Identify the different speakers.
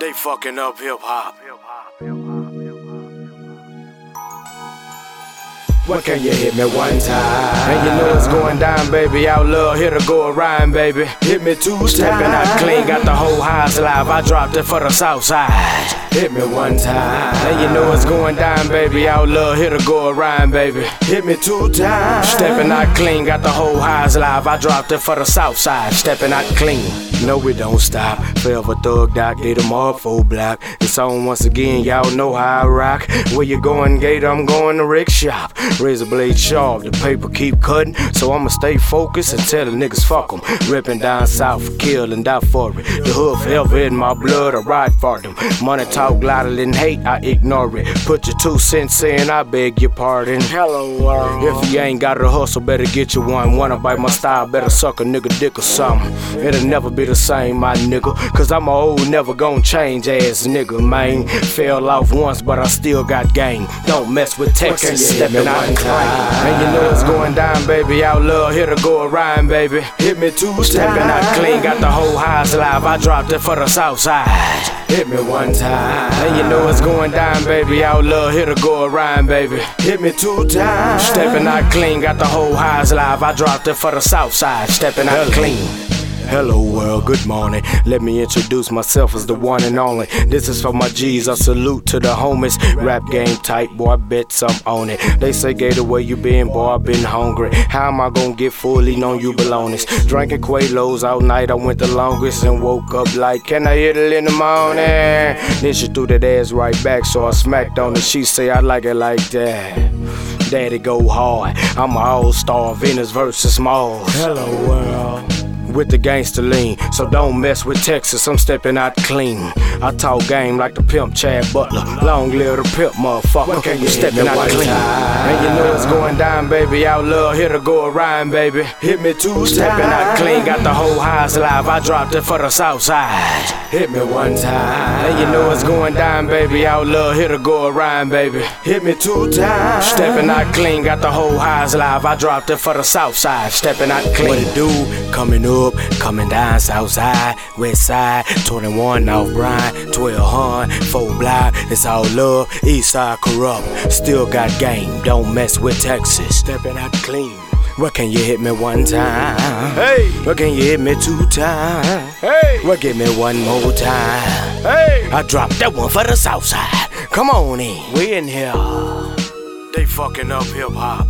Speaker 1: They fucking up hip hop. What can you hit me one time? And you know it's going down, baby. Out love, here to go around, baby. Hit me two times. Stepping out clean, got the whole house live. I dropped it for the south side. Hit me one time. And you know it's going down, baby. Out love, here to go around, baby. Hit me two times. Stepping out clean, got the whole house live. I dropped it for the south side. Stepping out clean. No, we don't stop. Forever thug doc, get them up, full block. It's on once again, y'all know how I rock. Where you going, Gator? I'm going to Rick Shop. Razor blade sharp, the paper keep cutting. So I'ma stay focused and tell the niggas fuck them. Ripping down south for kill and die for it. The hood forever in my blood, I ride for them. Money talk louder than hate, I ignore it. Put your two cents in, I beg your pardon. Hello world. If you ain't got a hustle, better get you one. Wanna bite my style, better suck a nigga dick or something. It'll never be the same, my nigga. Cause I'm a old, never gon' change ass nigga, man. Fell off once, but I still got game. Don't mess with Texas, stepping out and climb. And you know it's going down, baby. Out love, here to go around, baby. Hit me two times. Stepping out clean, got the whole house live. I dropped it for the south side. Hit me one time. And you know it's going down, baby. Out love, here to go around, baby. Hit me two times. Stepping out clean, got the whole house live. I dropped it for the south side. Stepping out clean. Hello world, good morning. Let me introduce myself as the one and only. This is for my G's. I salute to the homies. Rap game tight, boy. I bet some on it. They say, Gator, where you been, boy? I been hungry. How am I gonna get fully on you baloney? Drinking Quaaludes all night. I went the longest and woke up like, Can I hit it in the morning? Then she threw that ass right back, so I smacked on it. She say, I like it like that. Daddy go hard. I'm an all star. Venus versus Mars. Hello world with the gangster lean. So don't mess with Texas, I'm stepping out clean. I talk game like the pimp Chad Butler. Long live the pimp, motherfucker. Can you stepping out clean? Time. And you know it's going down, baby. Out love, here to go around, baby. Hit me two stepping out clean. Got the whole house live. I dropped it for the south side. Hit me one time. And you know it's going down, baby. Out love, here to go around, baby. Hit me two times. Stepping out clean. Got the whole house live. I dropped it for the south side. Stepping out clean. What it do? Coming up coming down south side, west side, 21 off Bryan, 12 hun, 4 block, it's all love, east side corrupt, still got game, don't mess with Texas, stepping out clean. What can you hit me one time? Hey! What can you hit me two times? Hey! What give me one more time? Hey! I dropped that one for the south side. Come on in, we in here. They fucking up hip hop.